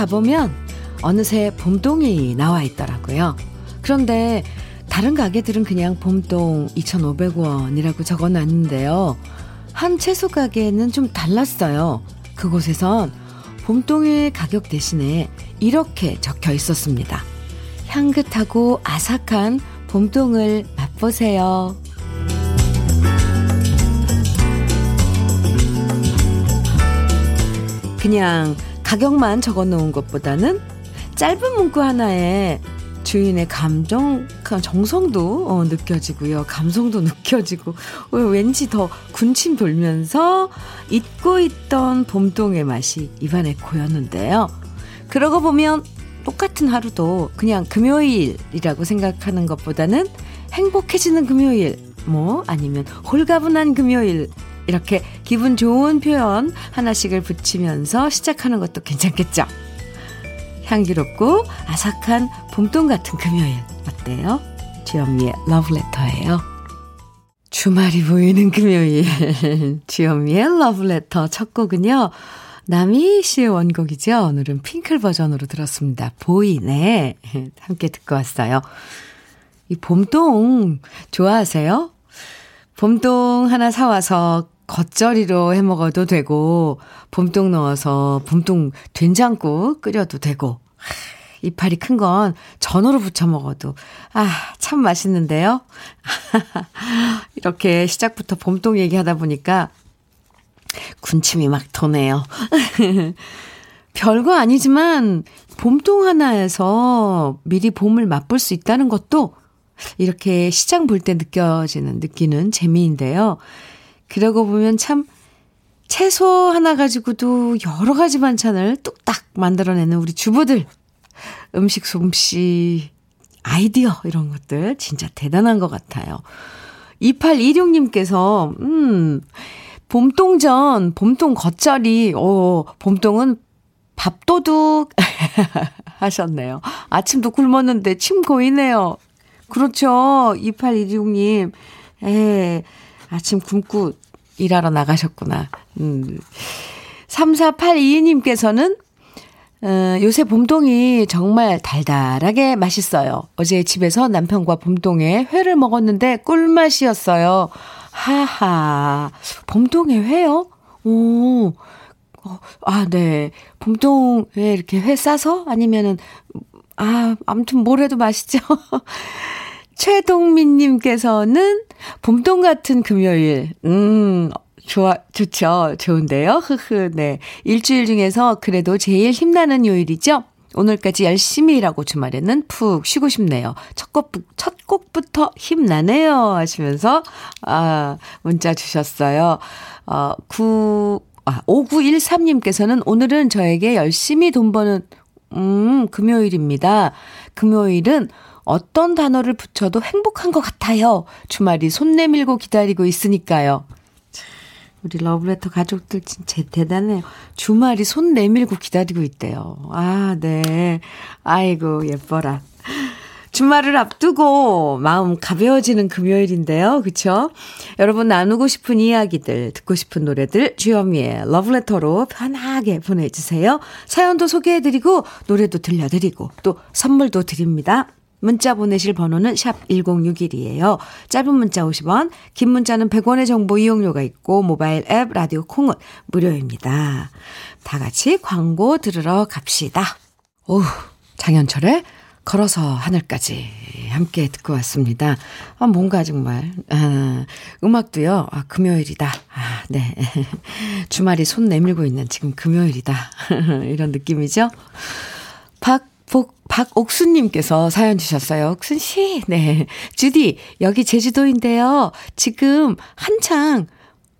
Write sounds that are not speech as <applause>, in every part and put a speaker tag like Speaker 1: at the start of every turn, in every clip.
Speaker 1: 가보면 어느새 봄동이 나와 있더라고요. 그런데 다른 가게들은 그냥 봄동 2,500원이라고 적어 놨는데요. 한 채소 가게는 좀 달랐어요. 그곳에선 봄동의 가격 대신에 이렇게 적혀 있었습니다. 향긋하고 아삭한 봄동을 맛보세요. 그냥 가격만 적어 놓은 것보다는 짧은 문구 하나에 주인의 감정, 그 정성도 어, 느껴지고요. 감성도 <laughs> 느껴지고, 어, 왠지 더 군침 돌면서 잊고 있던 봄동의 맛이 입안에 고였는데요. 그러고 보면 똑같은 하루도 그냥 금요일이라고 생각하는 것보다는 행복해지는 금요일, 뭐, 아니면 홀가분한 금요일, 이렇게 기분 좋은 표현 하나씩을 붙이면서 시작하는 것도 괜찮겠죠? 향기롭고 아삭한 봄동 같은 금요일 어때요? 주현미의 러브레터예요. 주말이 보이는 금요일 <laughs> 주현미의 러브레터 첫 곡은요. 남희 씨의 원곡이죠. 오늘은 핑클 버전으로 들었습니다. 보이네. <laughs> 함께 듣고 왔어요. 이 봄동 좋아하세요? 봄동 하나 사와서 겉절이로 해 먹어도 되고, 봄동 넣어서 봄동 된장국 끓여도 되고, 이파리 큰 건 전어로 부쳐 먹어도, 아, 참 맛있는데요? <laughs> 이렇게 시작부터 봄동 얘기하다 보니까, 군침이 막 도네요. <laughs> 별거 아니지만, 봄동 하나에서 미리 봄을 맛볼 수 있다는 것도 이렇게 시장 볼 때 느껴지는, 느끼는 재미인데요. 그러고 보면 참 채소 하나 가지고도 여러 가지 반찬을 뚝딱 만들어내는 우리 주부들. 음식 솜씨, 아이디어 이런 것들 진짜 대단한 것 같아요. 2826님께서 음 봄동전, 봄동 겉절이, 오, 봄동은 밥도둑 <laughs> 하셨네요. 아침도 굶었는데 침 고이네요. 그렇죠. 2826님. 에, 아침 굶고 일하러 나가셨구나. 음. 3482님께서는 어, 요새 봄동이 정말 달달하게 맛있어요. 어제 집에서 남편과 봄동에 회를 먹었는데 꿀맛이었어요. 하하. 봄동에 회요? 오. 어, 아, 네. 봄동에 이렇게 회 싸서? 아니면은, 아, 아무튼 뭘 해도 맛있죠. <laughs> 최동민님께서는 봄동 같은 금요일, 음, 좋아, 좋죠. 좋은데요. 흐흐, 네. 일주일 중에서 그래도 제일 힘나는 요일이죠. 오늘까지 열심히 일하고 주말에는 푹 쉬고 싶네요. 첫 곡, 첫 곡부터 힘나네요. 하시면서, 아, 문자 주셨어요. 어, 9, 아, 5913님께서는 오늘은 저에게 열심히 돈 버는, 음, 금요일입니다. 금요일은 어떤 단어를 붙여도 행복한 것 같아요. 주말이 손 내밀고 기다리고 있으니까요. 우리 러브레터 가족들 진짜 대단해요. 주말이 손 내밀고 기다리고 있대요. 아, 네. 아이고, 예뻐라. 주말을 앞두고 마음 가벼워지는 금요일인데요. 그쵸? 여러분 나누고 싶은 이야기들, 듣고 싶은 노래들 주현미의 러브레터로 편하게 보내주세요. 사연도 소개해드리고 노래도 들려드리고 또 선물도 드립니다. 문자 보내실 번호는 샵 1061이에요. 짧은 문자 50원, 긴 문자는 100원의 정보 이용료가 있고 모바일 앱 라디오 콩은 무료입니다. 다 같이 광고 들으러 갑시다. 오, 장현철의 걸어서 하늘까지 함께 듣고 왔습니다. 아, 뭔가 정말, 아, 음악도요, 아, 금요일이다. 아, 네. <laughs> 주말이 손 내밀고 있는 지금 금요일이다. <laughs> 이런 느낌이죠. 박 복, 박옥수님께서 사연 주셨어요. 옥순 씨, 네. 주디, 여기 제주도인데요. 지금 한창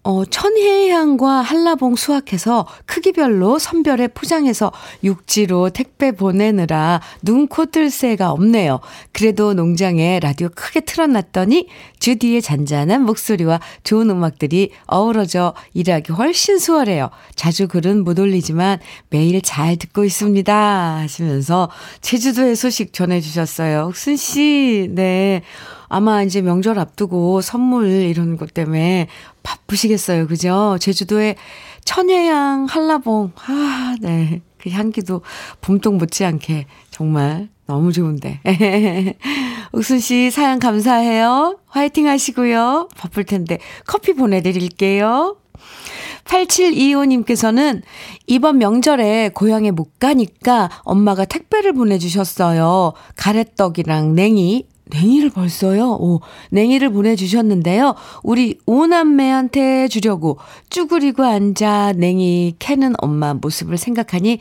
Speaker 1: 어, 천혜향과 한라봉 수확해서 크기별로 선별해 포장해서 육지로 택배 보내느라 눈코 뜰 새가 없네요. 그래도 농장에 라디오 크게 틀어놨더니 주디의 잔잔한 목소리와 좋은 음악들이 어우러져 일하기 훨씬 수월해요. 자주 글은 못 올리지만 매일 잘 듣고 있습니다. 하시면서 제주도의 소식 전해주셨어요. 옥순 씨, 네. 아마 이제 명절 앞두고 선물 이런 것 때문에 바쁘시겠어요. 그죠? 제주도에 천혜향, 한라봉. 아, 네. 그 향기도 봄동 못지않게 정말 너무 좋은데. <laughs> 옥순 씨 사연 감사해요. 화이팅 하시고요. 바쁠 텐데 커피 보내드릴게요. 8725님께서는 이번 명절에 고향에 못 가니까 엄마가 택배를 보내주셨어요. 가래떡이랑 냉이, 냉이를 벌써요? 오, 냉이를 보내주셨는데요. 우리 오남매한테 주려고 쭈그리고 앉아 냉이 캐는 엄마 모습을 생각하니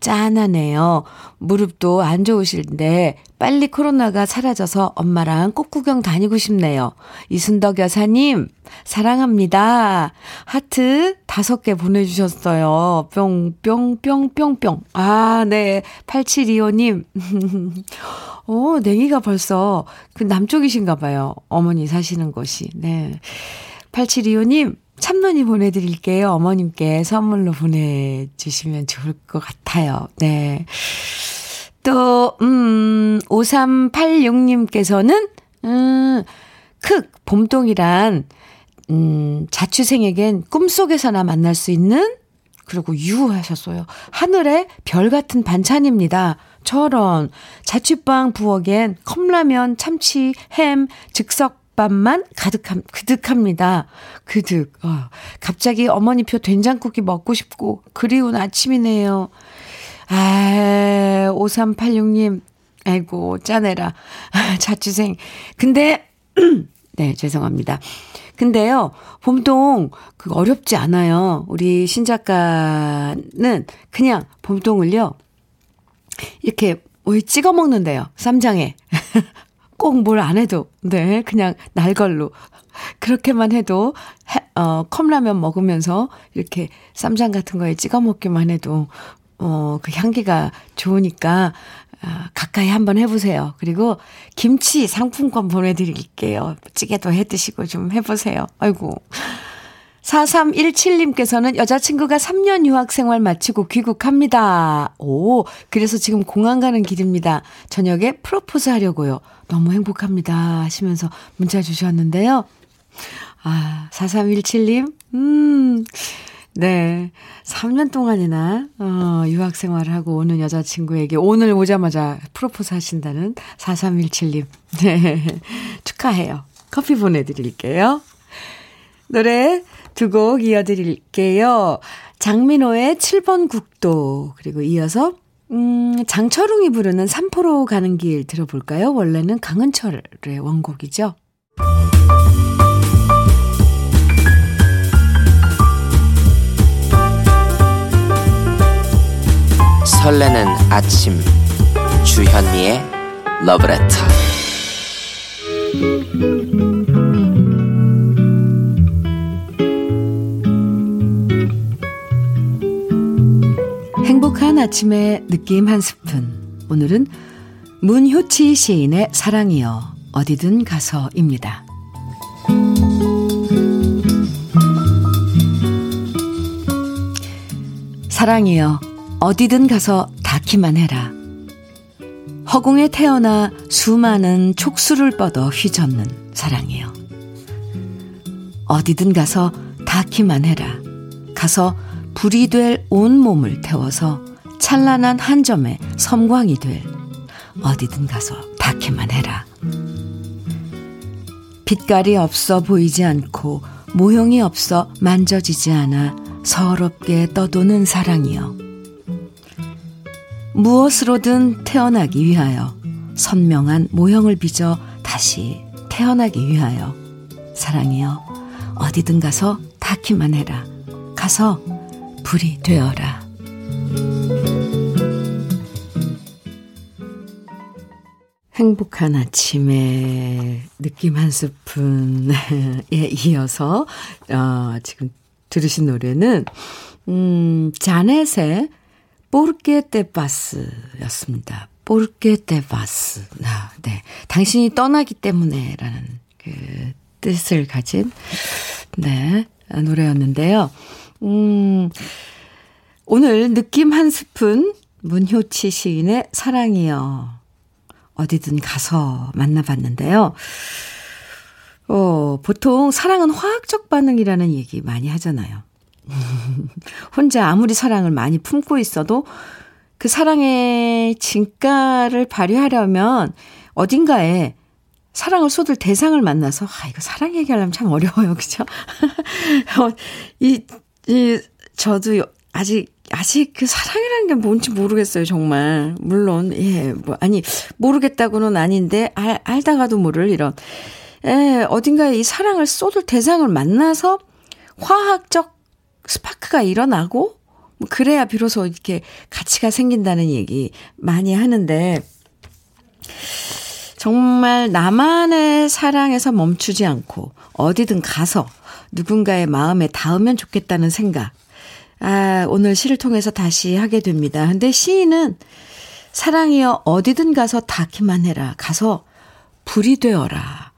Speaker 1: 짠하네요. 무릎도 안 좋으실데 빨리 코로나가 사라져서 엄마랑 꽃 구경 다니고 싶네요. 이순덕 여사님, 사랑합니다. 하트 다섯 개 보내주셨어요. 뿅, 뿅, 뿅, 뿅, 뿅. 아, 네. 8725님. <laughs> 오, 냉이가 벌써 그 남쪽이신가 봐요. 어머니 사시는 곳이. 네. 8725님, 참론이 보내드릴게요. 어머님께 선물로 보내주시면 좋을 것 같아요. 네. 또, 음, 5386님께서는, 음, 크, 봄동이란, 음, 자취생에겐 꿈속에서나 만날 수 있는, 그리고 유하셨어요. 하늘의 별 같은 반찬입니다. 저런, 자취방 부엌엔 컵라면, 참치, 햄, 즉석 밥만 가득함, 그득합니다. 그득. 어, 갑자기 어머니표 된장국이 먹고 싶고, 그리운 아침이네요. 아, 5386님. 아이고, 짜내라. <laughs> 자취생. 근데, <clears throat> 네, 죄송합니다. 근데요, 봄동, 그 어렵지 않아요. 우리 신작가는 그냥 봄동을요, 이렇게, 왜 찍어 먹는데요. 쌈장에. <laughs> 꼭 뭘 안 해도, 네, 그냥 날 걸로. 그렇게만 해도, 해, 어, 컵라면 먹으면서 이렇게 쌈장 같은 거에 찍어 먹기만 해도, 어, 그 향기가 좋으니까, 아, 가까이 한번 해보세요. 그리고 김치 상품권 보내드릴게요. 찌개도 해 드시고 좀 해보세요. 아이고. 4317님께서는 여자친구가 3년 유학 생활 마치고 귀국합니다. 오, 그래서 지금 공항 가는 길입니다. 저녁에 프로포즈 하려고요. 너무 행복합니다. 하시면서 문자 주셨는데요. 아, 4317님, 음, 네. 3년 동안이나, 어, 유학 생활을 하고 오는 여자친구에게 오늘 오자마자 프로포즈 하신다는 4317님. 네. <laughs> 축하해요. 커피 보내드릴게요. 노래 두 곡 이어드릴게요. 장민호의 7번 국도, 그리고 이어서, 음, 장철웅이 부르는 삼포로 가는 길 들어볼까요? 원래는 강은철의 원곡이죠.
Speaker 2: 설레는 아침 주현미의 러브레터
Speaker 1: 행복한 아침의 느낌 한 스푼. 오늘은 문효치 시인의 사랑이여 어디든 가서입니다. 사랑이여 어디든 가서 닿기만 해라. 허공에 태어나 수많은 촉수를 뻗어 휘젓는 사랑이여. 어디든 가서 닿기만 해라. 가서 불이 될 온 몸을 태워서 찬란한 한 점의 섬광이 될 어디든 가서 닿기만 해라. 빛깔이 없어 보이지 않고 모형이 없어 만져지지 않아 서럽게 떠도는 사랑이여. 무엇으로든 태어나기 위하여 선명한 모형을 빚어 다시 태어나기 위하여 사랑이여 어디든 가서 닿기만 해라. 가서 불이 되어라. 행복한 아침에 느낌 한 스푼에 <laughs> 이어서 어, 지금 들으신 노래는 음, 자넷의 포르케 테바스였습니다. 포르케 테바스. 아, 네. 당신이 떠나기 때문에라는 그 뜻을 가진 네, 노래였는데요. 음, 오늘 느낌 한 스푼 문효치 시인의 사랑이여 어디든 가서 만나봤는데요. 어, 보통 사랑은 화학적 반응이라는 얘기 많이 하잖아요. <laughs> 혼자 아무리 사랑을 많이 품고 있어도 그 사랑의 진가를 발휘하려면 어딘가에 사랑을 쏟을 대상을 만나서, 아, 이거 사랑 얘기하려면 참 어려워요. <laughs> 그죠? <laughs> 어, 이, 이, 저도 아직, 아직 그 사랑이라는 게 뭔지 모르겠어요, 정말. 물론, 예, 뭐, 아니, 모르겠다고는 아닌데, 알, 알다가도 모를 이런. 예, 어딘가에 이 사랑을 쏟을 대상을 만나서 화학적 스파크가 일어나고, 뭐 그래야 비로소 이렇게 가치가 생긴다는 얘기 많이 하는데, 정말 나만의 사랑에서 멈추지 않고 어디든 가서 누군가의 마음에 닿으면 좋겠다는 생각. 아, 오늘 시를 통해서 다시 하게 됩니다. 근데 시인은 사랑이여 어디든 가서 닿기만 해라. 가서 불이 되어라.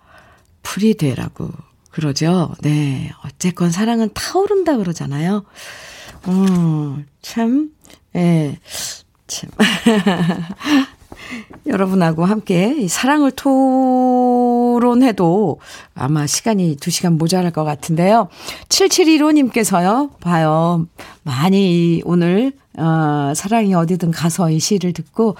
Speaker 1: 불이 되라고 그러죠. 네. 어쨌건 사랑은 타오른다 그러잖아요. 어, 참, 예, 참. <laughs> 여러분하고 함께 사랑을 토론해도 아마 시간이 2시간 모자랄 것 같은데요. 7715님께서요, 봐요. 많이 오늘, 어, 사랑이 어디든 가서 이 시를 듣고,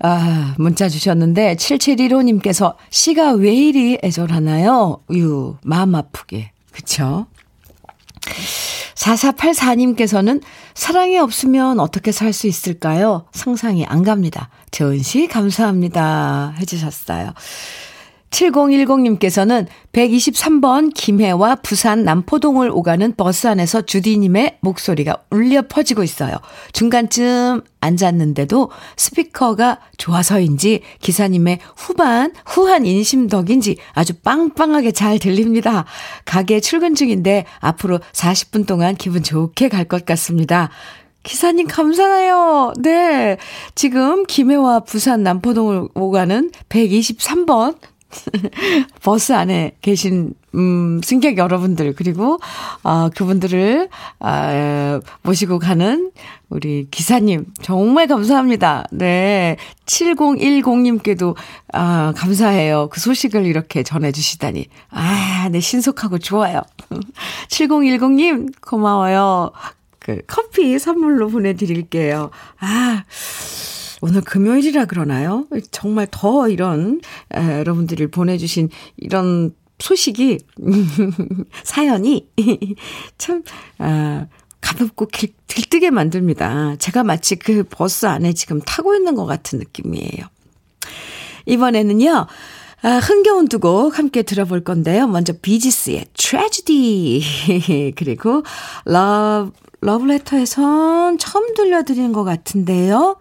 Speaker 1: 아, 문자 주셨는데, 7715님께서 시가 왜 이리 애절하나요? 유, 마음 아프게. 그쵸? 4484님께서는 사랑이 없으면 어떻게 살 수 있을까요? 상상이 안 갑니다. 재은 씨, 감사합니다. 해주셨어요. 7010님께서는 123번 김해와 부산 남포동을 오가는 버스 안에서 주디님의 목소리가 울려 퍼지고 있어요. 중간쯤 앉았는데도 스피커가 좋아서인지 기사님의 후반, 후한 인심 덕인지 아주 빵빵하게 잘 들립니다. 가게 출근 중인데 앞으로 40분 동안 기분 좋게 갈 것 같습니다. 기사님 감사해요. 네. 지금 김해와 부산 남포동을 오가는 123번 <laughs> 버스 안에 계신 음, 승객 여러분들, 그리고, 아, 그분들을, 아, 모시고 가는 우리 기사님, 정말 감사합니다. 네. 7010님께도, 아, 감사해요. 그 소식을 이렇게 전해 주시다니. 아, 네, 신속하고 좋아요. <laughs> 7010님, 고마워요. 그, 커피 선물로 보내 드릴게요. 아, 오늘 금요일이라 그러나요? 정말 더 이런, 에, 여러분들이 보내주신 이런 소식이, <laughs> 사연이, <laughs> 참, 아, 가볍고 길, 들뜨게 만듭니다. 제가 마치 그 버스 안에 지금 타고 있는 것 같은 느낌이에요. 이번에는요, 아, 흥겨운 두 곡 함께 들어볼 건데요. 먼저 비지스의 Tragedy <laughs> 그리고 러브 러브레터에선 처음 들려드리는 것 같은데요.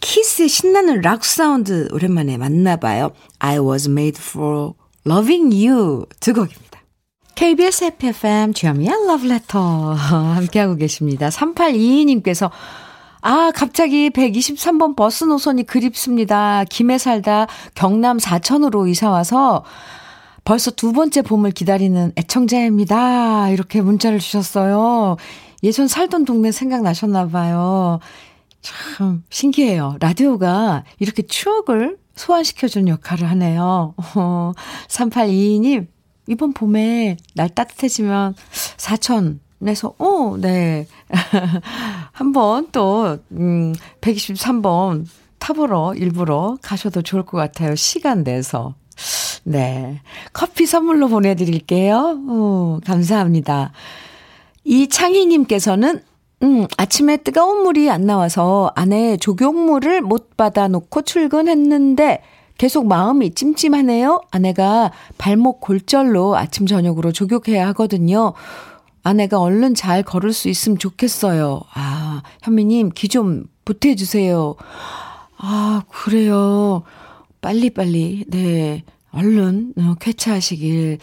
Speaker 1: 키스의 신나는 락 사운드 오랜만에 만나봐요. I was made for loving you 두 곡입니다. KBS FFM 주현미의 러브레터 함께하고 계십니다. 3822님께서 아, 갑자기 123번 버스 노선이 그립습니다. 김해 살다 경남 사천으로 이사 와서 벌써 두 번째 봄을 기다리는 애청자입니다. 이렇게 문자를 주셨어요. 예전 살던 동네 생각나셨나 봐요. 참 신기해요. 라디오가 이렇게 추억을 소환시켜준 역할을 하네요. 어, 3822님, 이번 봄에 날 따뜻해지면 사천에서, 오, 네. <laughs> 한번 또, 음, 123번 타보러 일부러 가셔도 좋을 것 같아요. 시간 내서. 네. 커피 선물로 보내드릴게요. 오, 감사합니다. 이창희님께서는 음, 아침에 뜨거운 물이 안 나와서 아내 조경물을 못 받아놓고 출근했는데 계속 마음이 찜찜하네요. 아내가 발목 골절로 아침 저녁으로 조격해야 하거든요. 아내가 얼른 잘 걸을 수 있으면 좋겠어요. 아, 현미님, 기 좀 보태주세요. 아, 그래요. 빨리빨리, 네. 얼른 어, 쾌차하시길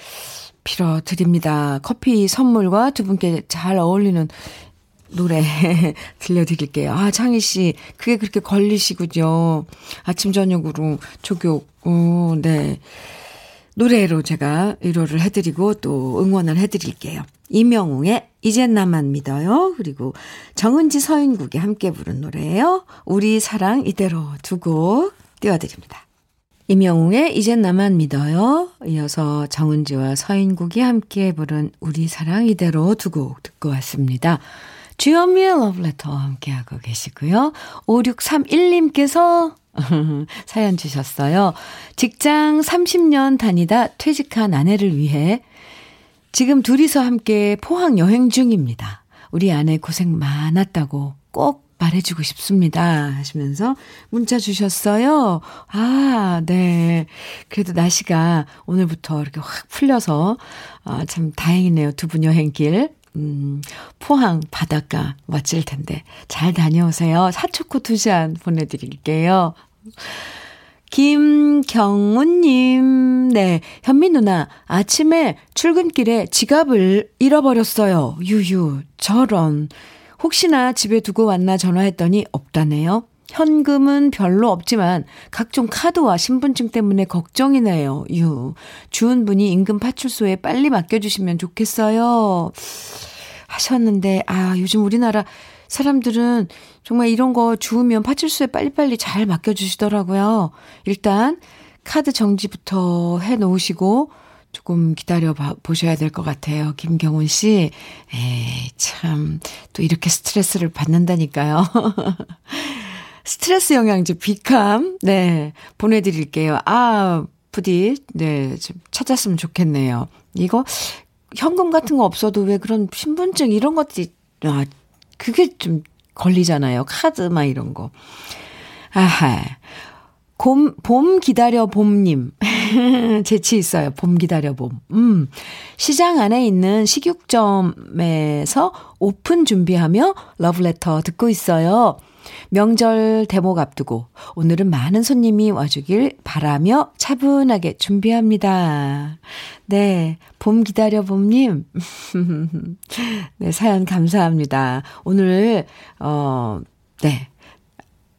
Speaker 1: 빌어드립니다. 커피 선물과 두 분께 잘 어울리는 노래 <laughs> 들려드릴게요. 아, 창희 씨, 그게 그렇게 걸리시군요. 아침, 저녁으로 조교, 어, 네. 노래로 제가 위로를 해드리고 또 응원을 해드릴게요. 이명웅의 이젠 나만 믿어요. 그리고 정은지 서인국이 함께 부른 노래예요. 우리 사랑 이대로 두 곡 띄워드립니다. 임영웅의 이젠 나만 믿어요. 이어서 정은지와 서인국이 함께 부른 우리 사랑 이대로 두 곡 듣고 왔습니다. 주현미의 러브레터 함께하고 계시고요. 5631님께서 <laughs> 사연 주셨어요. 직장 30년 다니다 퇴직한 아내를 위해 지금 둘이서 함께 포항 여행 중입니다. 우리 아내 고생 많았다고 꼭 말해주고 싶습니다. 하시면서 문자 주셨어요. 아, 네. 그래도 날씨가 오늘부터 이렇게 확 풀려서, 아, 참 다행이네요. 두 분 여행길. 음, 포항 바닷가 멋질 텐데. 잘 다녀오세요. 사초코 두 잔 보내드릴게요. 김경훈님, 네. 현미 누나, 아침에 출근길에 지갑을 잃어버렸어요. 유유, 저런. 혹시나 집에 두고 왔나 전화했더니 없다네요. 현금은 별로 없지만 각종 카드와 신분증 때문에 걱정이네요. 유. 주은 분이 임금 파출소에 빨리 맡겨주시면 좋겠어요. 하셨는데, 아, 요즘 우리나라 사람들은 정말 이런 거 주우면 파출소에 빨리빨리 잘 맡겨주시더라고요. 일단 카드 정지부터 해 놓으시고 조금 기다려 보셔야 될 것 같아요. 김경훈 씨. 에이, 참, 또 이렇게 스트레스를 받는다니까요. <laughs> 스트레스 영양제 비캄, 네, 보내드릴게요. 아, 부디, 네, 좀 찾았으면 좋겠네요. 이거, 현금 같은 거 없어도 왜 그런 신분증 이런 것들이, 아, 그게 좀 걸리잖아요. 카드 막 이런 거. 아하. 곰, 봄 기다려 봄님. <laughs> 재치 있어요. 봄 기다려 봄. 음. 시장 안에 있는 식육점에서 오픈 준비하며 러브레터 듣고 있어요. 명절 대목 앞두고 오늘은 많은 손님이 와주길 바라며 차분하게 준비합니다. 네. 봄 기다려 봄님. <laughs> 네, 사연 감사합니다. 오늘, 어, 네.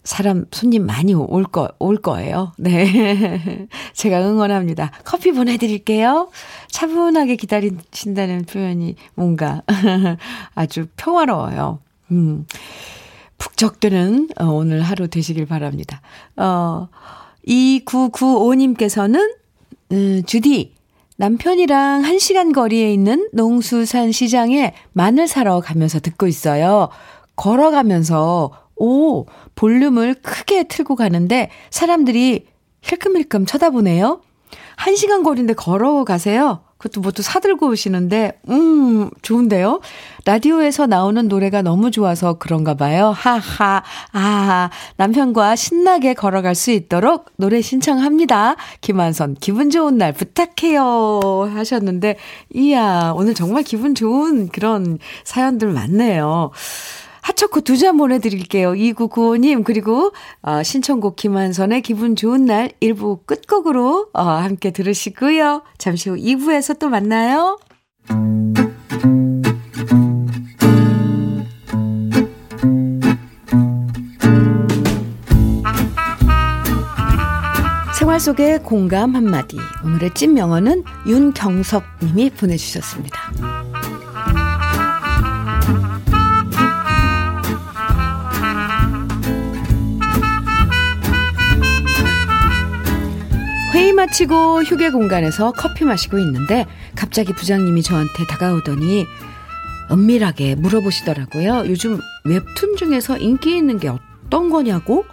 Speaker 1: 사람, 손님 많이 올 거, 올 거예요. 네. <laughs> 제가 응원합니다. 커피 보내드릴게요. 차분하게 기다리신다는 표현이 뭔가 <laughs> 아주 평화로워요. 음. 북적드는 어, 오늘 하루 되시길 바랍니다. 어, 2995님께서는, 음, 주디, 남편이랑 1시간 거리에 있는 농수산 시장에 마늘 사러 가면서 듣고 있어요. 걸어가면서, 오, 볼륨을 크게 틀고 가는데 사람들이 힐끔힐끔 쳐다보네요. 1시간 거리인데 걸어가세요? 그것도 뭐 또 사들고 오시는데, 음, 좋은데요? 라디오에서 나오는 노래가 너무 좋아서 그런가 봐요. 하하, 아, 남편과 신나게 걸어갈 수 있도록 노래 신청합니다. 김한선, 기분 좋은 날 부탁해요. 하셨는데, 이야, 오늘 정말 기분 좋은 그런 사연들 많네요. 하초코 두 잔 보내드릴게요. 2995님, 그리고, 어, 신청곡 김한선의 기분 좋은 날 1부 끝곡으로, 어, 함께 들으시고요. 잠시 후 2부에서 또 만나요. 생활 속의 공감 한마디. 오늘의 찐 명언은 윤경석 님이 보내주셨습니다. 마치고 휴게 공간에서 커피 마시고 있는데 갑자기 부장님이 저한테 다가오더니 은밀하게 물어보시더라고요. 요즘 웹툰 중에서 인기 있는 게 어떤 거냐고?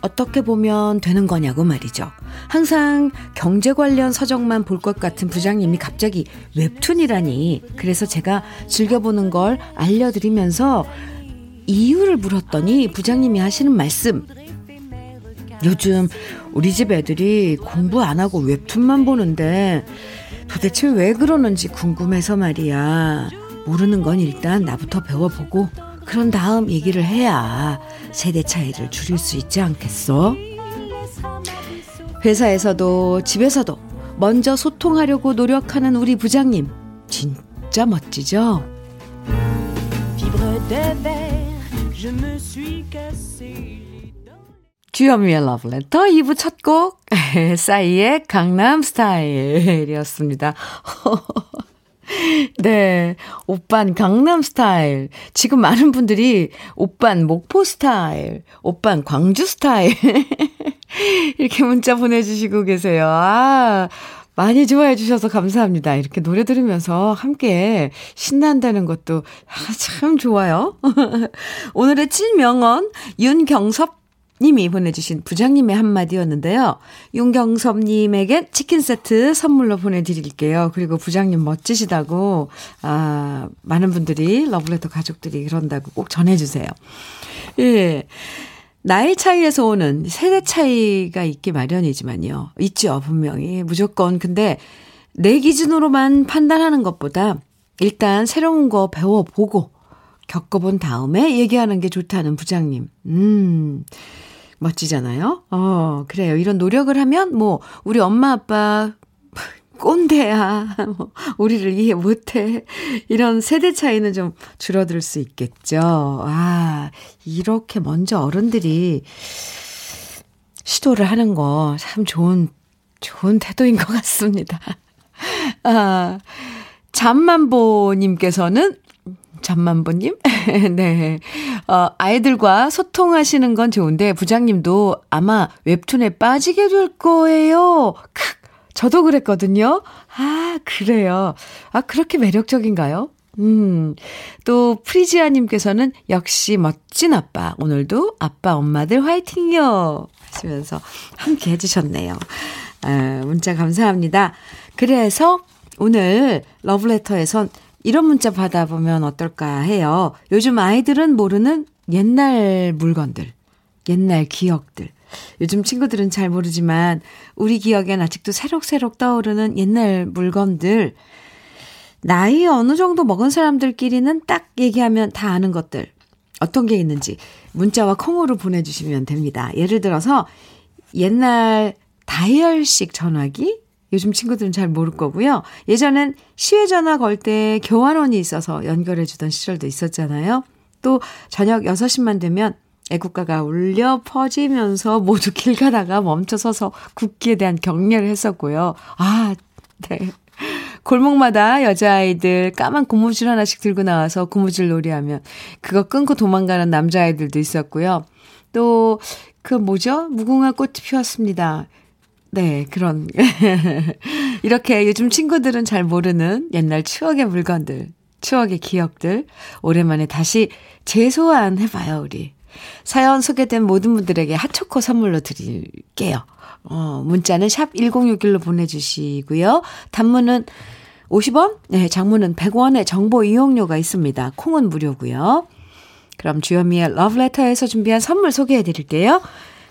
Speaker 1: 어떻게 보면 되는 거냐고 말이죠. 항상 경제 관련 서적만 볼 것 같은 부장님이 갑자기 웹툰이라니. 그래서 제가 즐겨보는 걸 알려드리면서 이유를 물었더니 부장님이 하시는 말씀. 요즘 우리 집 애들이 공부 안 하고 웹툰만 보는데 도대체 왜 그러는지 궁금해서 말이야. 모르는 건 일단 나부터 배워보고 그런 다음 얘기를 해야 세대 차이를 줄일 수 있지 않겠어? 회사에서도 집에서도 먼저 소통하려고 노력하는 우리 부장님 진짜 멋지죠? 주현미의 러브레터 2부 첫 곡, <laughs> 싸이의 강남 스타일이었습니다. <laughs> 네. 오빤 강남 스타일. 지금 많은 분들이 오빤 목포 스타일, 오빤 광주 스타일. <laughs> 이렇게 문자 보내주시고 계세요. 아, 많이 좋아해 주셔서 감사합니다. 이렇게 노래 들으면서 함께 신난다는 것도 아, 참 좋아요. 오늘의 찐명언 윤경섭 님이 보내주신 부장님의 한마디였는데요. 윤경섭님에게 치킨 세트 선물로 보내드릴게요. 그리고 부장님 멋지시다고, 아, 많은 분들이, 러블레터 가족들이 그런다고 꼭 전해주세요. 예. 나이 차이에서 오는 세대 차이가 있기 마련이지만요. 있죠, 분명히. 무조건. 근데 내 기준으로만 판단하는 것보다 일단 새로운 거 배워보고 겪어본 다음에 얘기하는 게 좋다는 부장님. 음. 멋지잖아요? 어, 그래요. 이런 노력을 하면, 뭐, 우리 엄마, 아빠, <laughs> 꼰대야. <laughs> 뭐, 우리를 이해 못 해. 이런 세대 차이는 좀 줄어들 수 있겠죠. 아, 이렇게 먼저 어른들이 시도를 하는 거 참 좋은, 좋은 태도인 것 같습니다. <laughs> 아, 잠만보님께서는 잠만보님? <laughs> 네. 어, 아이들과 소통하시는 건 좋은데, 부장님도 아마 웹툰에 빠지게 될 거예요. 크! 저도 그랬거든요. 아, 그래요. 아, 그렇게 매력적인가요? 음, 또, 프리지아님께서는 역시 멋진 아빠. 오늘도 아빠, 엄마들 화이팅이요. 하시면서 함께 해주셨네요. 아, 문자 감사합니다. 그래서 오늘 러브레터에선 이런 문자 받아보면 어떨까 해요. 요즘 아이들은 모르는 옛날 물건들, 옛날 기억들. 요즘 친구들은 잘 모르지만 우리 기억엔 아직도 새록새록 떠오르는 옛날 물건들. 나이 어느 정도 먹은 사람들끼리는 딱 얘기하면 다 아는 것들. 어떤 게 있는지 문자와 콩으로 보내주시면 됩니다. 예를 들어서 옛날 다이얼식 전화기, 요즘 친구들은 잘 모를 거고요. 예전엔 시외 전화 걸 때 교환원이 있어서 연결해 주던 시절도 있었잖아요. 또 저녁 6시만 되면 애국가가 울려 퍼지면서 모두 길 가다가 멈춰서서 국기에 대한 격려를 했었고요. 아, 네. 골목마다 여자아이들 까만 고무줄 하나씩 들고 나와서 고무줄 놀이하면 그거 끊고 도망가는 남자아이들도 있었고요. 또, 그 뭐죠? 무궁화 꽃이 피었습니다. 네, 그런. <laughs> 이렇게 요즘 친구들은 잘 모르는 옛날 추억의 물건들, 추억의 기억들, 오랜만에 다시 재소환해봐요, 우리. 사연 소개된 모든 분들에게 핫초코 선물로 드릴게요. 어, 문자는 샵 1061로 보내주시고요. 단문은 50원? 네, 장문은 100원의 정보 이용료가 있습니다. 콩은 무료고요. 그럼 주현미의 러브레터에서 준비한 선물 소개해 드릴게요.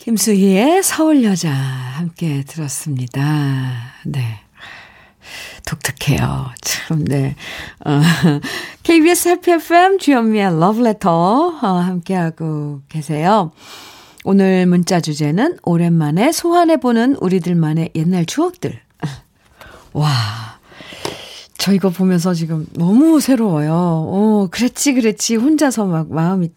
Speaker 1: 김수희의 서울 여자 함께 들었습니다. 네. 독특해요. 참, 네. 어, <laughs> KBS 해피 FM 주현미의 러브레터 어, 함께하고 계세요. 오늘 문자 주제는 오랜만에 소환해보는 우리들만의 옛날 추억들. 와, 저 이거 보면서 지금 너무 새로워요. 어, 그랬지, 그랬지. 혼자서 막 마음이,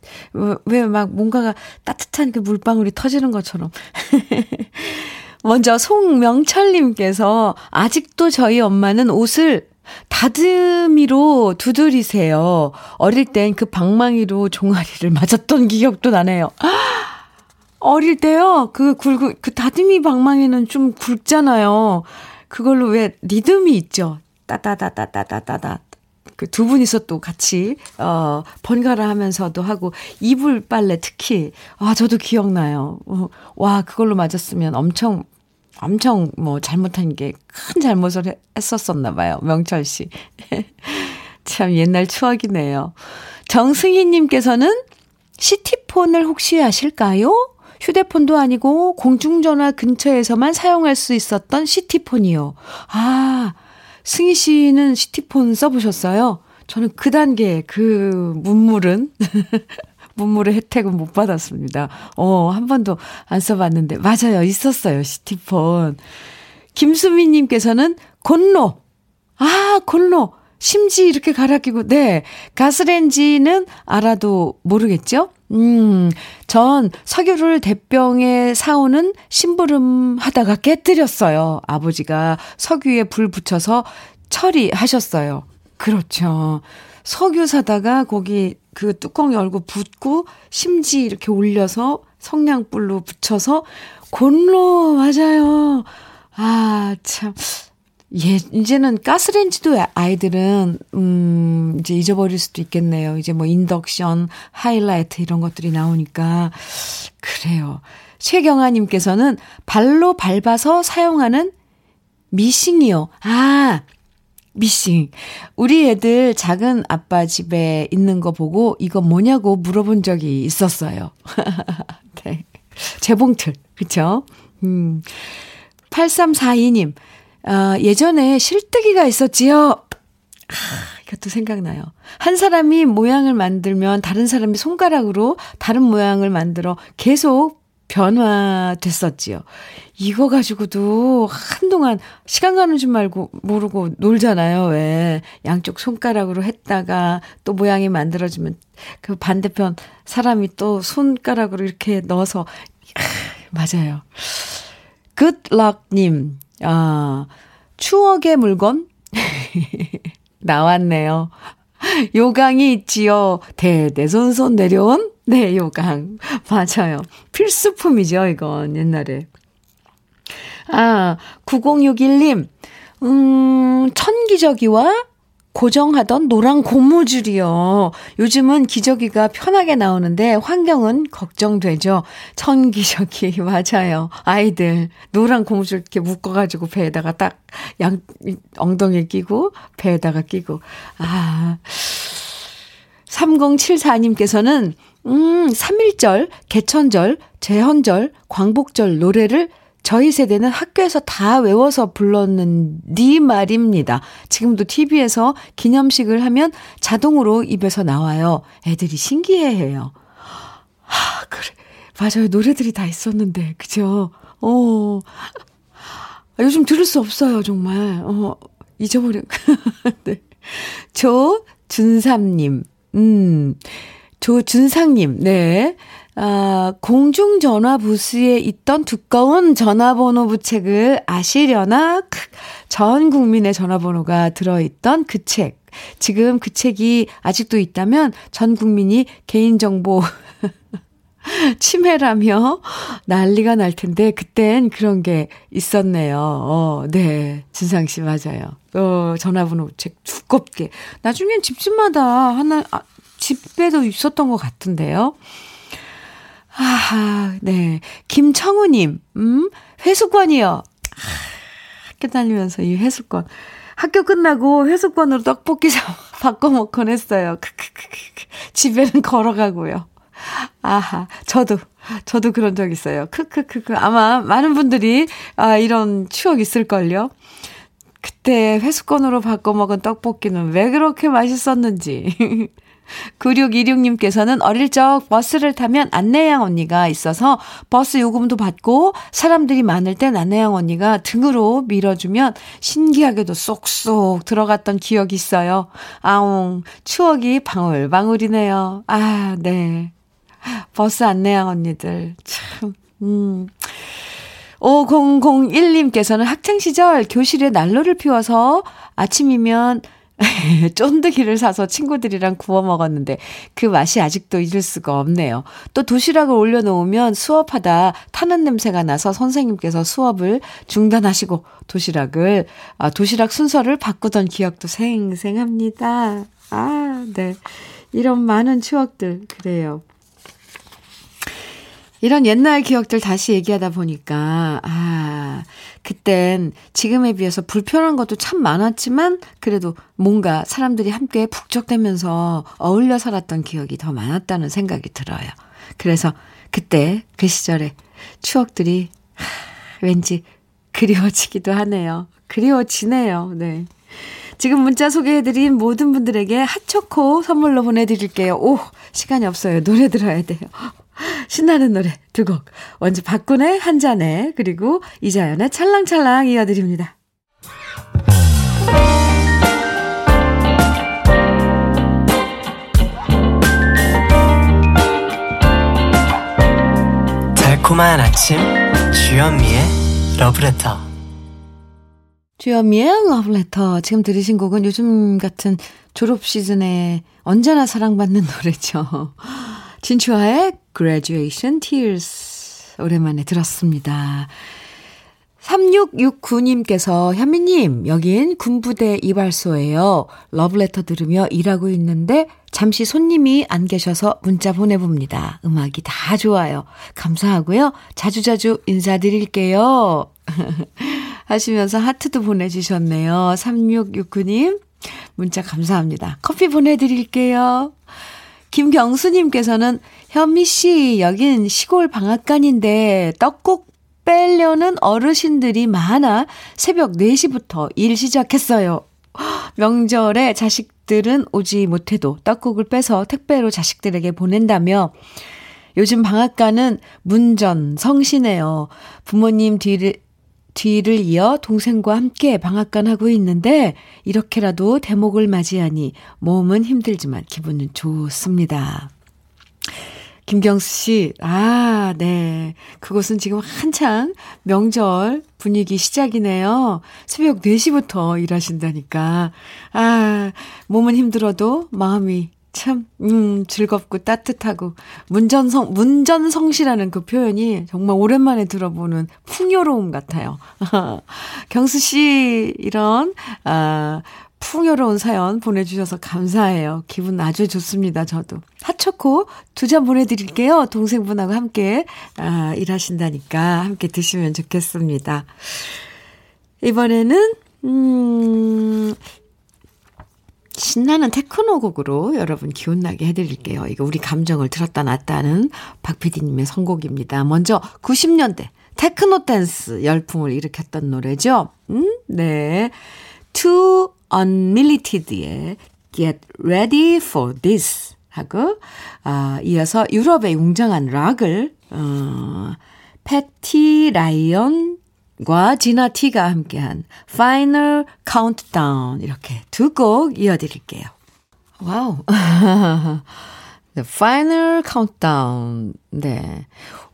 Speaker 1: 왜 막 뭔가가 따뜻한 그 물방울이 터지는 것처럼. <laughs> 먼저 송명철님께서 아직도 저희 엄마는 옷을 다듬이로 두드리세요. 어릴 땐 그 방망이로 종아리를 맞았던 기억도 나네요. <gasps> 어릴 때요, 그 굵은, 그 다듬이 방망이는 좀 굵잖아요. 그걸로 왜 리듬이 있죠. 따다다다다다다다. 그 두 분이서 또 같이, 어, 번갈아 하면서도 하고, 이불 빨래 특히, 아, 저도 기억나요. 어, 와, 그걸로 맞았으면 엄청, 엄청 뭐 잘못한 게 큰 잘못을 했었었나 봐요. 명철 씨. <laughs> 참 옛날 추억이네요. 정승희님께서는 시티폰을 혹시 아실까요? 휴대폰도 아니고 공중전화 근처에서만 사용할 수 있었던 시티폰이요. 아, 승희 씨는 시티폰 써보셨어요? 저는 그 단계, 그 문물은, <laughs> 문물의 혜택은 못 받았습니다. 어, 한 번도 안 써봤는데. 맞아요. 있었어요. 시티폰. 김수미님께서는 곤로. 아, 곤로. 심지 이렇게 갈아 끼고, 네. 가스렌지는 알아도 모르겠죠? 음, 전 석유를 대병에 사오는 심부름 하다가 깨뜨렸어요. 아버지가 석유에 불 붙여서 처리하셨어요. 그렇죠. 석유 사다가 거기 그 뚜껑 열고 붓고 심지 이렇게 올려서 성냥불로 붙여서 곤로 맞아요. 아, 참. 예, 이제는 가스렌지도 아이들은, 음, 이제 잊어버릴 수도 있겠네요. 이제 뭐 인덕션, 하이라이트 이런 것들이 나오니까. 그래요. 최경아님께서는 발로 밟아서 사용하는 미싱이요. 아, 미싱. 우리 애들 작은 아빠 집에 있는 거 보고 이거 뭐냐고 물어본 적이 있었어요. <laughs> 네. 재봉틀. 그쵸? 음. 8342님. 아, 예전에 실뜨기가 있었지요. 아, 이것도 생각나요. 한 사람이 모양을 만들면 다른 사람이 손가락으로 다른 모양을 만들어 계속 변화됐었지요. 이거 가지고도 한동안 시간 가는 줄 말고 모르고 놀잖아요. 왜 양쪽 손가락으로 했다가 또 모양이 만들어지면 그 반대편 사람이 또 손가락으로 이렇게 넣어서 맞아요. 굿럭님, 아, 추억의 물건? <laughs> 나왔네요. 요강이 있지요. 대대손손 내려온? 네, 요강. 맞아요. 필수품이죠, 이건, 옛날에. 아, 9061님, 음, 천기저귀와 고정하던 노란 고무줄이요. 요즘은 기저귀가 편하게 나오는데 환경은 걱정되죠. 천기저귀 <laughs> 맞아요. 아이들 노란 고무줄 이렇게 묶어가지고 배에다가 딱 양 엉덩이에 끼고 배에다가 끼고 아 3074님께서는 음 3일절, 개천절, 제헌절, 광복절 노래를 저희 세대는 학교에서 다 외워서 불렀는디 말입니다. 지금도 TV에서 기념식을 하면 자동으로 입에서 나와요. 애들이 신기해해요. 하, 그래. 맞아요. 노래들이 다 있었는데. 그죠? 어. 요즘 들을 수 없어요, 정말. 어, 잊어버려. <laughs> 네. 조준삼님, 음, 조준상님, 네. 아, 공중전화 부스에 있던 두꺼운 전화번호 부책을 아시려나? 전 국민의 전화번호가 들어있던 그 책. 지금 그 책이 아직도 있다면 전 국민이 개인정보 <laughs> 침해라며 난리가 날 텐데, 그땐 그런 게 있었네요. 어, 네. 진상 씨, 맞아요. 어, 전화번호 책 두껍게. 나중엔 집집마다 하나, 아, 집에도 있었던 것 같은데요. 아하, 네. 김청우님, 음, 회수권이요. 아, 학교 다니면서 이 회수권. 학교 끝나고 회수권으로 떡볶이 사, <laughs> 바꿔 먹곤 했어요. 크크크크. 집에는 걸어가고요. 아하, 저도, 저도 그런 적 있어요. 크크크크. 아마 많은 분들이, 아, 이런 추억 있을걸요. 그때 회수권으로 바꿔 먹은 떡볶이는 왜 그렇게 맛있었는지. <laughs> 9626님께서는 어릴 적 버스를 타면 안내양 언니가 있어서 버스 요금도 받고 사람들이 많을 땐 안내양 언니가 등으로 밀어주면 신기하게도 쏙쏙 들어갔던 기억이 있어요. 아웅, 추억이 방울방울이네요. 아, 네. 버스 안내양 언니들. 참, 음. 5001님께서는 학창시절 교실에 난로를 피워서 아침이면 <laughs> 쫀득이를 사서 친구들이랑 구워 먹었는데 그 맛이 아직도 잊을 수가 없네요. 또 도시락을 올려놓으면 수업하다 타는 냄새가 나서 선생님께서 수업을 중단하시고 도시락을, 아, 도시락 순서를 바꾸던 기억도 생생합니다. 아, 네. 이런 많은 추억들, 그래요. 이런 옛날 기억들 다시 얘기하다 보니까, 아, 그땐 지금에 비해서 불편한 것도 참 많았지만, 그래도 뭔가 사람들이 함께 북적대면서 어울려 살았던 기억이 더 많았다는 생각이 들어요. 그래서 그때 그 시절의 추억들이 하, 왠지 그리워지기도 하네요. 그리워지네요. 네. 지금 문자 소개해드린 모든 분들에게 핫초코 선물로 보내드릴게요. 오, 시간이 없어요. 노래 들어야 돼요. 신나는 노래 두 곡. 먼저 박군의 한 잔에 그리고 이자연의 찰랑찰랑 이어드립니다.
Speaker 3: 달콤한 아침 주현미의 러브레터
Speaker 1: 주현미의 러브레터 지금 들으신 곡은 요즘 같은 졸업 시즌에 언제나 사랑받는 <laughs> 노래죠. 진추아의 Graduation Tears 오랜만에 들었습니다. 3669님께서 현미님 여긴 군부대 이발소예요. 러브레터 들으며 일하고 있는데 잠시 손님이 안 계셔서 문자 보내봅니다. 음악이 다 좋아요. 감사하고요. 자주자주 인사드릴게요. <laughs> 하시면서 하트도 보내주셨네요. 3669님 문자 감사합니다. 커피 보내드릴게요. 김경수님께서는 현미 씨, 여긴 시골 방앗간인데 떡국 빼려는 어르신들이 많아 새벽 4시부터 일 시작했어요. 명절에 자식들은 오지 못해도 떡국을 빼서 택배로 자식들에게 보낸다며 요즘 방앗간은 문전 성시네요. 부모님 뒤를 뒤를 이어 동생과 함께 방앗간 하고 있는데 이렇게라도 대목을 맞이하니 몸은 힘들지만 기분은 좋습니다. 김경수 씨, 아, 네. 그곳은 지금 한창 명절 분위기 시작이네요. 새벽 4시부터 일하신다니까. 아, 몸은 힘들어도 마음이 참, 음, 즐겁고 따뜻하고, 문전성, 문전성시라는 그 표현이 정말 오랜만에 들어보는 풍요로움 같아요. <laughs> 경수 씨, 이런, 아, 풍요로운 사연 보내주셔서 감사해요. 기분 아주 좋습니다, 저도. 핫초코 두 잔 보내드릴게요. 동생분하고 함께, 아, 일하신다니까 함께 드시면 좋겠습니다. 이번에는, 음, 신나는 테크노 곡으로 여러분 기운나게 해드릴게요. 이거 우리 감정을 들었다 놨다는 박 PD님의 선곡입니다. 먼저 90년대 테크노 댄스 열풍을 일으켰던 노래죠. 음, 네. 2 Unlimited의 Get Ready for This 하고 아, 이어서 유럽의 웅장한 락을 어, 패티 라이언 과 지나 티가 함께한 Final Countdown 이렇게 두 곡 이어드릴게요. Wow. The <laughs> Final Countdown. 네.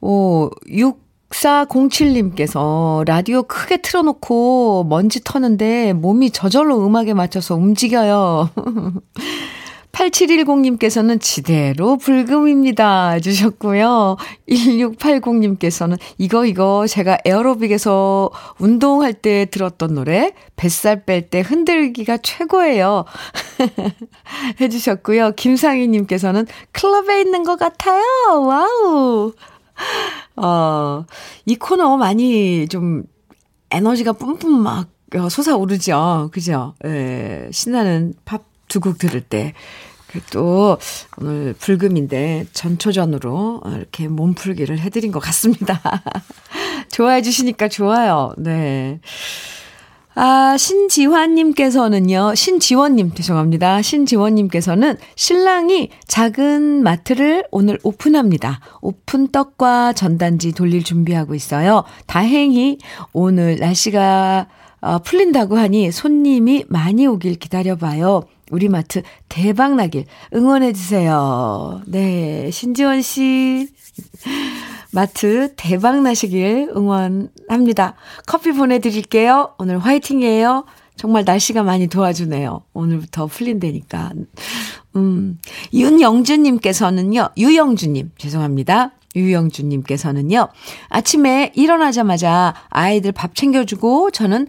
Speaker 1: 오, 6 6407님께서 라디오 크게 틀어놓고 먼지 터는데 몸이 저절로 음악에 맞춰서 움직여요. <laughs> 8710님께서는 지대로 불금입니다. 해주셨고요. 1680님께서는 이거, 이거 제가 에어로빅에서 운동할 때 들었던 노래, 뱃살 뺄 때 흔들기가 최고예요. <laughs> 해주셨고요. 김상희님께서는 클럽에 있는 것 같아요. 와우. 어, 이 코너 많이 좀 에너지가 뿜뿜 막 솟아오르죠. 그죠? 예, 신나는 팝 두 곡 들을 때. 또 오늘 불금인데 전초전으로 이렇게 몸풀기를 해드린 것 같습니다. <laughs> 좋아해 주시니까 좋아요. 네. 아, 신지환님께서는요, 신지원님, 죄송합니다. 신지원님께서는 신랑이 작은 마트를 오늘 오픈합니다. 오픈 떡과 전단지 돌릴 준비하고 있어요. 다행히 오늘 날씨가 어, 풀린다고 하니 손님이 많이 오길 기다려봐요. 우리 마트 대박 나길 응원해 주세요. 네, 신지원 씨. 마트 대박 나시길 응원합니다. 커피 보내드릴게요. 오늘 화이팅이에요. 정말 날씨가 많이 도와주네요. 오늘부터 풀린다니까. 음, 윤영주님께서는요, 유영주님, 죄송합니다. 유영주님께서는요, 아침에 일어나자마자 아이들 밥 챙겨주고 저는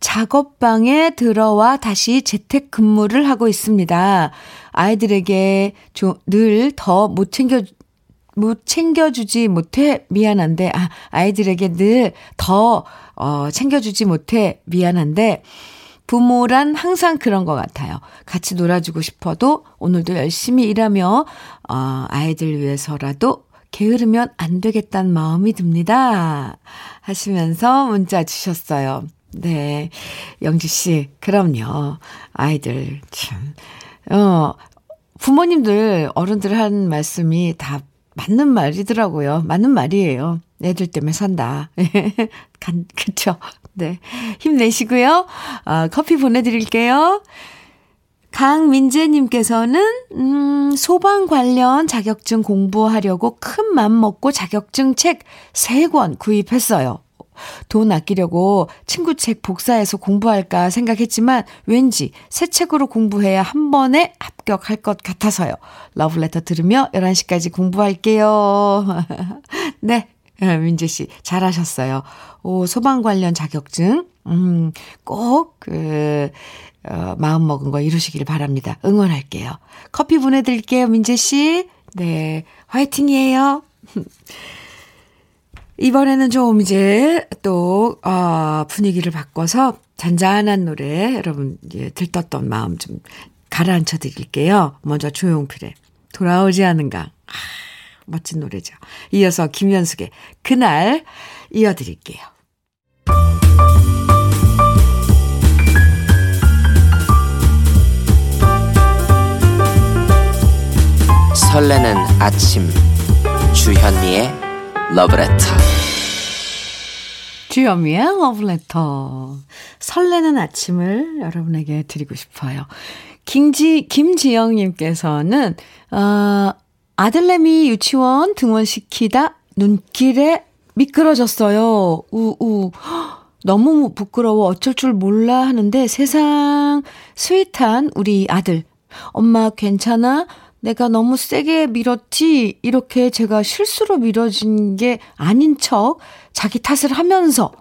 Speaker 1: 작업방에 들어와 다시 재택 근무를 하고 있습니다. 아이들에게 늘 더 못 챙겨 못 챙겨주지 못해 미안한데, 아, 아이들에게 늘 더, 어, 챙겨주지 못해 미안한데, 부모란 항상 그런 것 같아요. 같이 놀아주고 싶어도 오늘도 열심히 일하며, 어, 아이들 위해서라도 게으르면 안 되겠다는 마음이 듭니다. 하시면서 문자 주셨어요. 네. 영주씨, 그럼요. 아이들, 참. 어, 부모님들, 어른들 한 말씀이 다 맞는 말이더라고요. 맞는 말이에요. 애들 때문에 산다. <laughs> 그쵸. 네. 힘내시고요. 아, 커피 보내드릴게요. 강민재님께서는, 음, 소방 관련 자격증 공부하려고 큰 맘 먹고 자격증 책 3권 구입했어요. 돈 아끼려고 친구 책 복사해서 공부할까 생각했지만 왠지 새 책으로 공부해야 한 번에 합격할 것 같아서요. 러브레터 들으며 11시까지 공부할게요. <laughs> 네. 민재 씨, 잘하셨어요. 오, 소방 관련 자격증, 음, 꼭, 그, 어, 마음 먹은 거 이루시길 바랍니다. 응원할게요. 커피 보내드릴게요, 민재 씨. 네. 화이팅이에요. <laughs> 이번에는 좀 이제 또, 어, 분위기를 바꿔서 잔잔한 노래 여러분 이제 들떴던 마음 좀 가라앉혀 드릴게요. 먼저 조용필의 돌아오지 않은가. 아, 멋진 노래죠. 이어서 김현숙의 그날 이어드릴게요.
Speaker 2: 설레는 아침 주현미의 러브레터
Speaker 1: 주현미의 러브레터 설레는 아침을 여러분에게 드리고 싶어요. 김지, 김지영님께서는 어, 아들내미 유치원 등원시키다 눈길에 미끄러졌어요. 우우 너무 부끄러워 어쩔 줄 몰라 하는데 세상 스윗한 우리 아들 엄마 괜찮아? 내가 너무 세게 밀었지, 이렇게 제가 실수로 밀어진 게 아닌 척 자기 탓을 하면서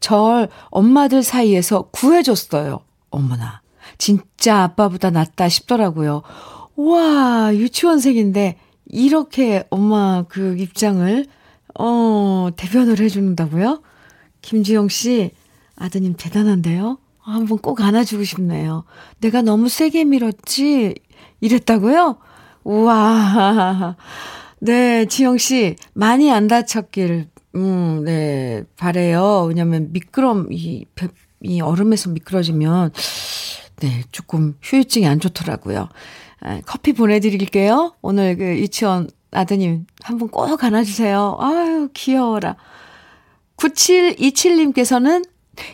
Speaker 1: 절 엄마들 사이에서 구해줬어요. 어머나. 진짜 아빠보다 낫다 싶더라고요. 와, 유치원생인데 이렇게 엄마 그 입장을, 어, 대변을 해준다고요? 김지영 씨, 아드님 대단한데요? 한번 꼭 안아주고 싶네요. 내가 너무 세게 밀었지? 이랬다고요? 우와. <laughs> 네, 지영 씨, 많이 안 다쳤길, 음, 네, 바래요. 왜냐면 미끄럼, 이, 이 얼음에서 미끄러지면, 네, 조금 휴유증이 안 좋더라고요. 아, 커피 보내드릴게요. 오늘 그 유치원 아드님 한분꼭 안아주세요. 아유, 귀여워라. 9727님께서는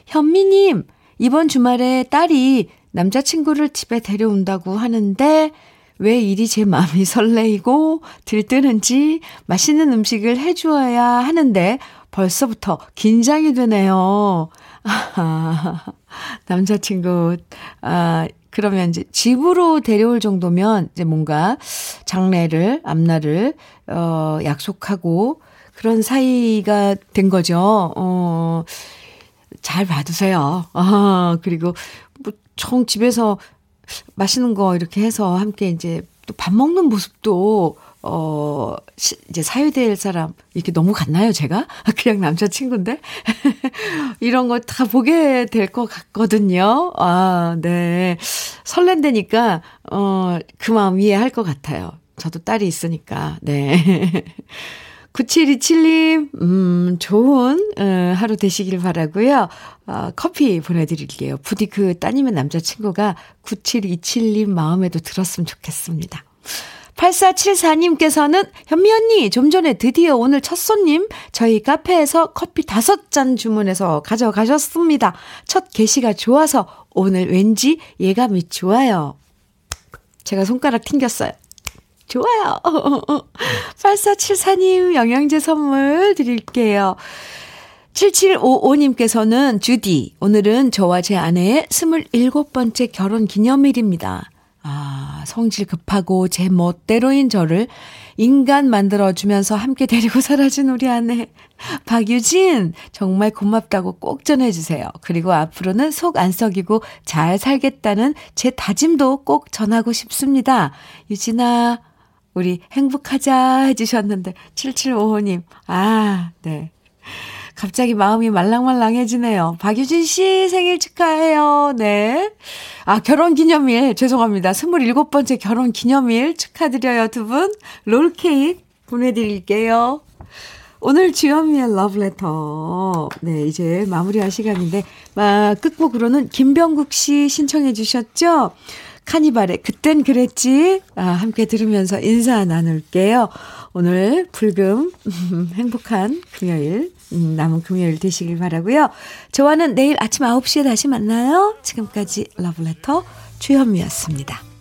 Speaker 1: 현미님, 이번 주말에 딸이 남자친구를 집에 데려온다고 하는데, 왜 일이 제 마음이 설레이고 들뜨는지 맛있는 음식을 해주어야 하는데 벌써부터 긴장이 되네요. 아, 남자친구, 아, 그러면 이제 집으로 데려올 정도면 이제 뭔가 장례를, 앞날을, 어, 약속하고 그런 사이가 된 거죠. 어, 잘 봐두세요. 아, 그리고 뭐, 청 집에서 맛있는 거 이렇게 해서 함께 이제 또 밥 먹는 모습도 어, 시, 이제 사유될 사람, 이렇게 너무 같나요, 제가? <laughs> 그냥 남자 친구인데? <laughs> 이런 거 다 보게 될 것 같거든요. 아, 네. 설렌다니까, 어, 그 마음 이해할 것 같아요. 저도 딸이 있으니까, 네. <laughs> 9727님, 음, 좋은, 어, 하루 되시길 바라고요 어, 커피 보내드릴게요. 부디 그 따님의 남자친구가 9727님 마음에도 들었으면 좋겠습니다. 8474님께서는 현미 언니, 좀 전에 드디어 오늘 첫 손님, 저희 카페에서 커피 다섯 잔 주문해서 가져가셨습니다. 첫 게시가 좋아서 오늘 왠지 예감이 좋아요. 제가 손가락 튕겼어요. 좋아요. <laughs> 8474님 영양제 선물 드릴게요. 7755님께서는 주디, 오늘은 저와 제 아내의 27번째 결혼 기념일입니다. 아, 성질 급하고 제 멋대로인 저를 인간 만들어주면서 함께 데리고 사라진 우리 아내. 박유진, 정말 고맙다고 꼭 전해주세요. 그리고 앞으로는 속 안 썩이고 잘 살겠다는 제 다짐도 꼭 전하고 싶습니다. 유진아, 우리 행복하자 해주셨는데, 7755님. 아, 네. 갑자기 마음이 말랑말랑해지네요. 박유진 씨 생일 축하해요. 네. 아, 결혼 기념일. 죄송합니다. 27번째 결혼 기념일 축하드려요, 두 분. 롤케이크 보내드릴게요. 오늘 주현미의 러브레터. 네, 이제 마무리할 시간인데, 아, 끝곡으로는 김병국 씨 신청해 주셨죠? 카니발의 그땐 그랬지. 아, 함께 들으면서 인사 나눌게요. 오늘 불금 <laughs> 행복한 금요일 음, 남은 금요일 되시길 바라고요. 저와는 내일 아침 9시에 다시 만나요. 지금까지 러브레터 주현미였습니다.